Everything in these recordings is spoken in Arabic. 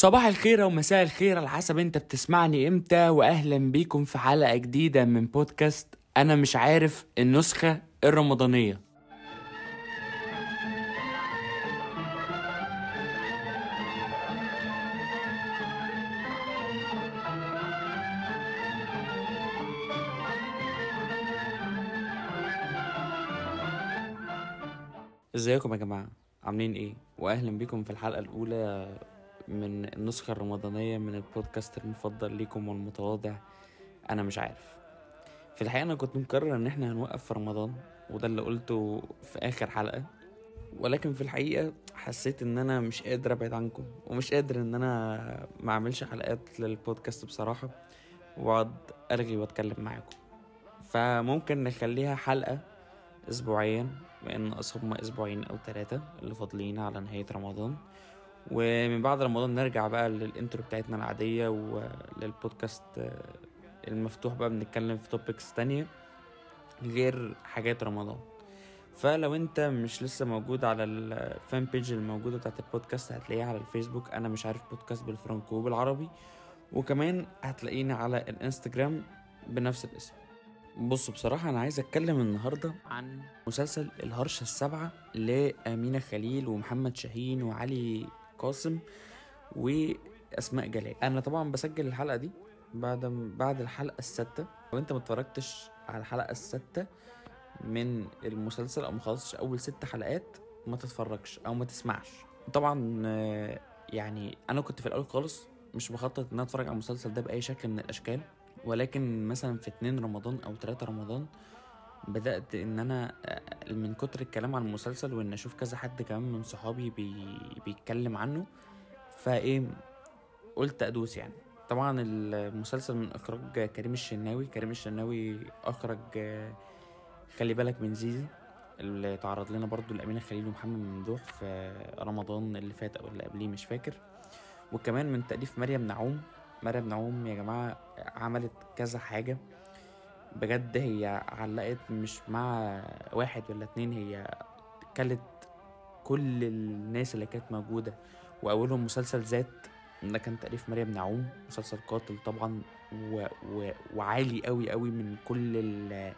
صباح الخير ومساء الخير على حسب أنت بتسمعني إمتى واهلا بيكم في حلقة جديدة من بودكاست أنا مش عارف النسخة الرمضانية. إزيكم يا جماعة؟ عاملين إيه؟ واهلا بيكم في الحلقة الأولى. من النسخة الرمضانية من البودكاست المفضل ليكم والمتواضع. أنا مش عارف. في الحقيقة أنا كنت مقرر إن إحنا هنوقف في رمضان وده اللي قلته في آخر حلقة. ولكن في الحقيقة حسيت إن أنا مش قادر أبعد عنكم ومش قادر إن أنا ما أعملش حلقات للبودكاست بصراحة وأقعد ارغي وأتكلم معاكم. فممكن نخليها حلقة اسبوعيا بإن هم أسبوعين أو ثلاثة اللي فاضلين على نهاية رمضان. ومن بعد رمضان نرجع بقى لل intro بتاعتنا العادية وللبودكاست آه، المفتوح بقى بنتكلم في topics تانية غير حاجات رمضان. فلو انت مش لسه موجود على ال fan page الموجودة بتاعت البودكاست هتلاقيها على الفيسبوك. أنا مش عارف بودكاست بالفرنكو وبالعربي. وكمان هتلاقيني على الانستجرام بنفس الاسم. بص بصراحة أنا عايز أتكلم النهاردة عن مسلسل الهرشة السبعة لأمينة خليل ومحمد شاهين وعلي قاسم وأسماء جلال. أنا طبعا بسجل الحلقة دي بعد بعد الحلقة الستة لو أنت متفرجتش على الحلقة الستة من المسلسل أو مخلصتش أول ست حلقات ما تتفرجش أو ما تسمعش. طبعا يعني أنا كنت في الأول خالص مش بخطط إن أنا أتفرج على المسلسل ده بأي شكل من الأشكال ولكن مثلا في اتنين رمضان أو تلاتة رمضان بدأت إن أنا آه، من كتر الكلام عن المسلسل وإن أشوف كذا حد كمان من صحابي بي بيتكلم عنه فإيه قلت أدوس يعني. طبعا المسلسل من إخراج كريم الشناوي كريم الشناوي أخرج آه، خلي بالك من زيزي اللي تعرض لنا برضو الأمينة خليل ومحمد ممدوح في رمضان اللي فات أو اللي قبليه مش فاكر. وكمان من تأليف مريم نعوم مريم نعوم يا جماعة عملت كذا حاجة. بجد هي علقت مش مع واحد ولا اتنين هي كلت كل الناس اللي كانت موجودة. وأولهم مسلسل ذات ده كان تأليف مريم نعوم مسلسل قاتل طبعا و... و... وعالي قوي قوي من كل ال...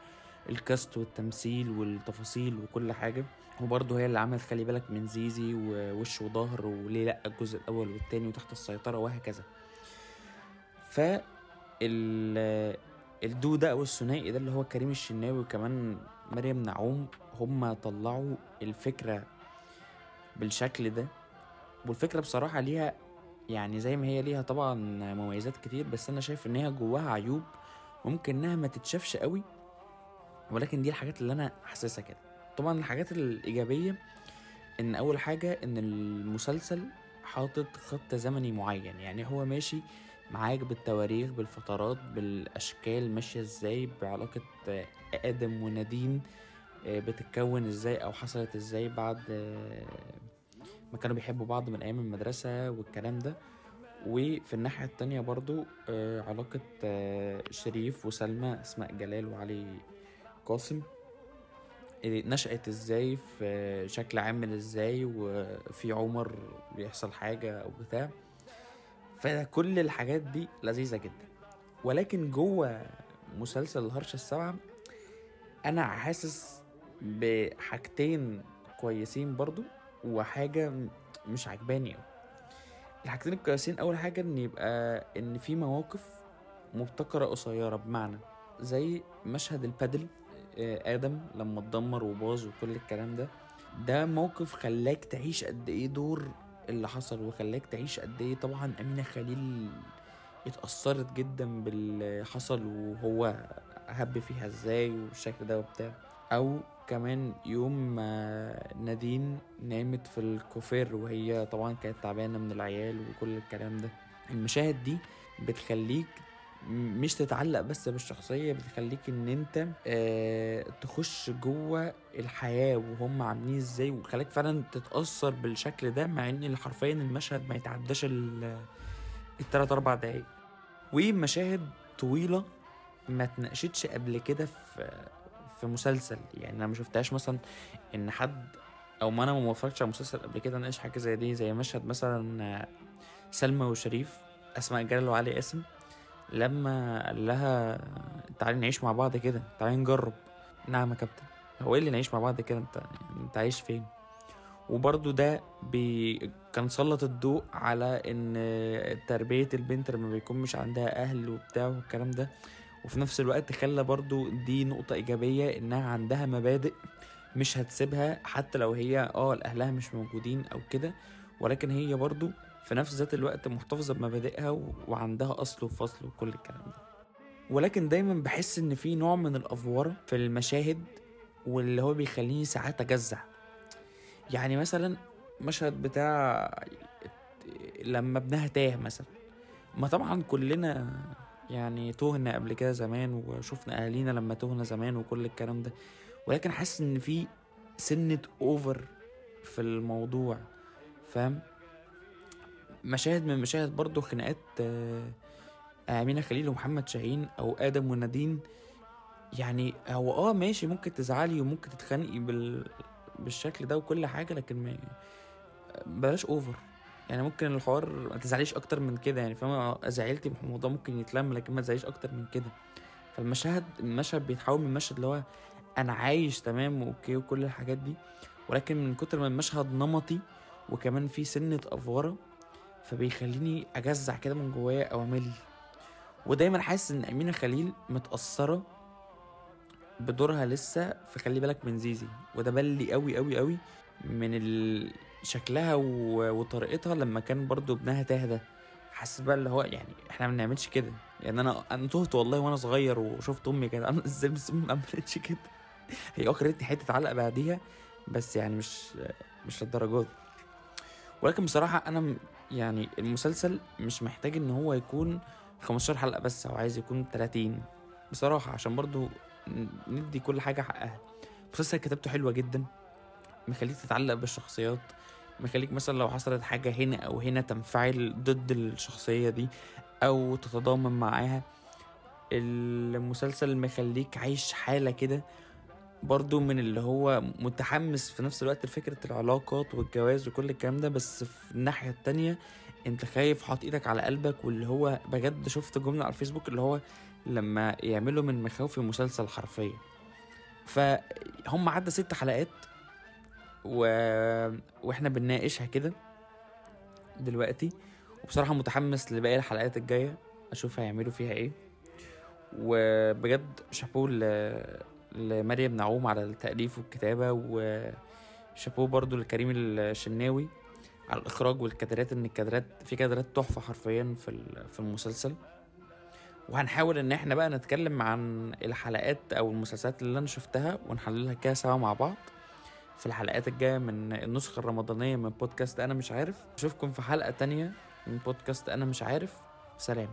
الكاست والتمثيل والتفاصيل وكل حاجة. وبرضه هي اللي عملت خلي بالك من زيزي ووش وظهر وليه لأ الجزء الأول والتاني وتحت السيطرة وهكذا. ف الدو ده أو الثنائي ده اللي هو كريم الشناوي وكمان مريم نعوم هما طلعوا الفكرة بالشكل ده. والفكرة بصراحة ليها يعني زي ما هي ليها طبعا مميزات كتير بس أنا شايف إن هي جواها عيوب ممكن إنها ما تتشافش قوي. ولكن دي الحاجات اللي أنا حاسسها كده. طبعا الحاجات الإيجابية إن أول حاجة إن المسلسل حاطط خط زمني معين يعني هو ماشي معاك بالتواريخ بالفترات بالأشكال ماشية إزاي بعلاقة آدم ونادين آه، بتتكون إزاي أو حصلت إزاي بعد آه، ما كانوا بيحبوا بعض من أيام المدرسة والكلام ده. وفي الناحية التانية برضو آه، علاقة شريف وسلمى أسماء جلال وعلي قاسم. نشأت إزاي في شكل عامل إزاي وفي عمر بيحصل حاجة أو بتاع. فكل الحاجات دي لذيذة جدا. ولكن جوه مسلسل الهرشه السبعة أنا حاسس بحاجتين كويسين برضو وحاجة مش عجباني الحاجتين الكويسين أول حاجة إن يبقى إن في مواقف مبتكرة قصيرة بمعنى زي مشهد البادل آه، آدم لما اتدمر وباظ وكل الكلام ده. ده موقف خلاك تعيش قد إيه دور اللي حصل وخلاك تعيش قد إيه. طبعا أمينة خليل اتأثرت جدا باللي حصل وهو هب فيها إزاي والشكل ده وبتاع. أو كمان يوم ما نادين نامت في الكوفير وهي طبعا كانت تعبانة من العيال وكل الكلام ده. المشاهد دي بتخليك مش تتعلق بس بالشخصية بتخليك إن أنت آه تخش جوه الحياة وهم عاملين إزاي وخليك فعلا تتأثر بالشكل ده مع إن حرفيا المشهد ما يتعداش التلات أربع دقايق. ومشاهد طويلة ما اتناقشتش قبل كده في في مسلسل. يعني أنا ما شفتهاش مثلا إن حد أو ما أنا ما اتفرجتش على مسلسل قبل كده ناقش حاجة زي دي زي مشهد مثلا سلمى وشريف أسماء جلال وعلي قاسم. لما قال لها تعالي نعيش مع بعض كده تعالي نجرب. نعم يا كابتن. هو إيه اللي نعيش مع بعض كده انت انت عايش فين؟ وبرضو ده بي... كان سلط الضوء على إن تربية البنت لما بيكون مش عندها أهل وبتاع والكلام ده. وفي نفس الوقت خلى برضو دي نقطة إيجابية إنها عندها مبادئ مش هتسيبها حتى لو هي آه اهلها مش موجودين أو كده. ولكن هي برضو في نفس ذات الوقت محتفظة بمبادئها. وعندها أصل وفصل وكل الكلام ده. ولكن دايما بحس إن في نوع من الافوره في المشاهد واللي هو بيخليني ساعات أجزع. يعني مثلا مشهد بتاع لما ابنها تاه مثلا. ما طبعا كلنا يعني تهنا قبل كده زمان وشفنا أهالينا لما تهنا زمان وكل الكلام ده. ولكن حاسس إن في سنة أوفر في الموضوع فاهم؟ مشاهد من مشاهد برضو خناقات آه، أمينة خليل ومحمد شاهين أو آدم ونادين يعني هو آه ماشي ممكن تزعلي وممكن تتخانقي بال... بالشكل ده وكل حاجة لكن ما بلاش over يعني ممكن الحوار ما تزعليش أكتر من كده يعني فاهمة؟ زعلتي الموضوع ممكن يتلم لكن ما تزعليش أكتر من كده. فالمشاهد المشهد بيتحول من مشهد اللي هو أنا عايش تمام و okay وكل الحاجات دي ولكن من كتر ما المشهد نمطي وكمان في سنة أفورة فبيخليني أجزع كده من جوايا أو أمل. ودايما حاسس إن أمينة خليل متأثرة بدورها لسه في خلي بالك من زيزي. وده بلي قوي قوي قوي من ال... شكلها و... وطريقتها لما كان برضو ابنها تهدى حاسس بقى اللي هو يعني إحنا ما بنعملش كده. يعني أنا أنا تهت والله وأنا صغير وشفت أمي كده أنا إزاي بس ما عملتش كده. هي أخرتني حتة علق بعديها بس يعني مش مش للدرجات ولكن بصراحة أنا يعني المسلسل مش محتاج إن هو يكون 15 حلقة بس أو عايز يكون 30 بصراحة عشان برضو ندي كل حاجة حقها. المسلسل كتابته حلوة جدا. مخليك تتعلق بالشخصيات. مخليك مثلا لو حصلت حاجة هنا أو هنا تنفعل ضد الشخصية دي أو تتضامن معاها. المسلسل مخليك عايش حالة كده برضو من اللي هو متحمس في نفس الوقت لفكرة العلاقات والجواز وكل الكلام ده بس في الناحية التانية انت خايف حاط إيدك على قلبك واللي هو بجد شفت جملة على الفيسبوك اللي هو لما يعملوا من مخاوفي مسلسل حرفيا فهم عدى ست حلقات و... وإحنا بنناقشها كده دلوقتي وبصراحة متحمس لباقي الحلقات الجاية أشوف هيعملوا فيها إيه وبجد شابوه. لمريم نعوم على التأليف والكتابة وشابوه برضو لكريم الشناوي على الإخراج والكادرات إن الكادرات في كادرات تحفة حرفيا في في المسلسل. وهنحاول إن إحنا بقى نتكلم عن الحلقات أو المسلسلات اللي أنا شفتها ونحللها كده سوا مع بعض. في الحلقات الجاية من النسخة الرمضانية من بودكاست أنا مش عارف. أشوفكم في حلقة تانية من بودكاست أنا مش عارف. سلام.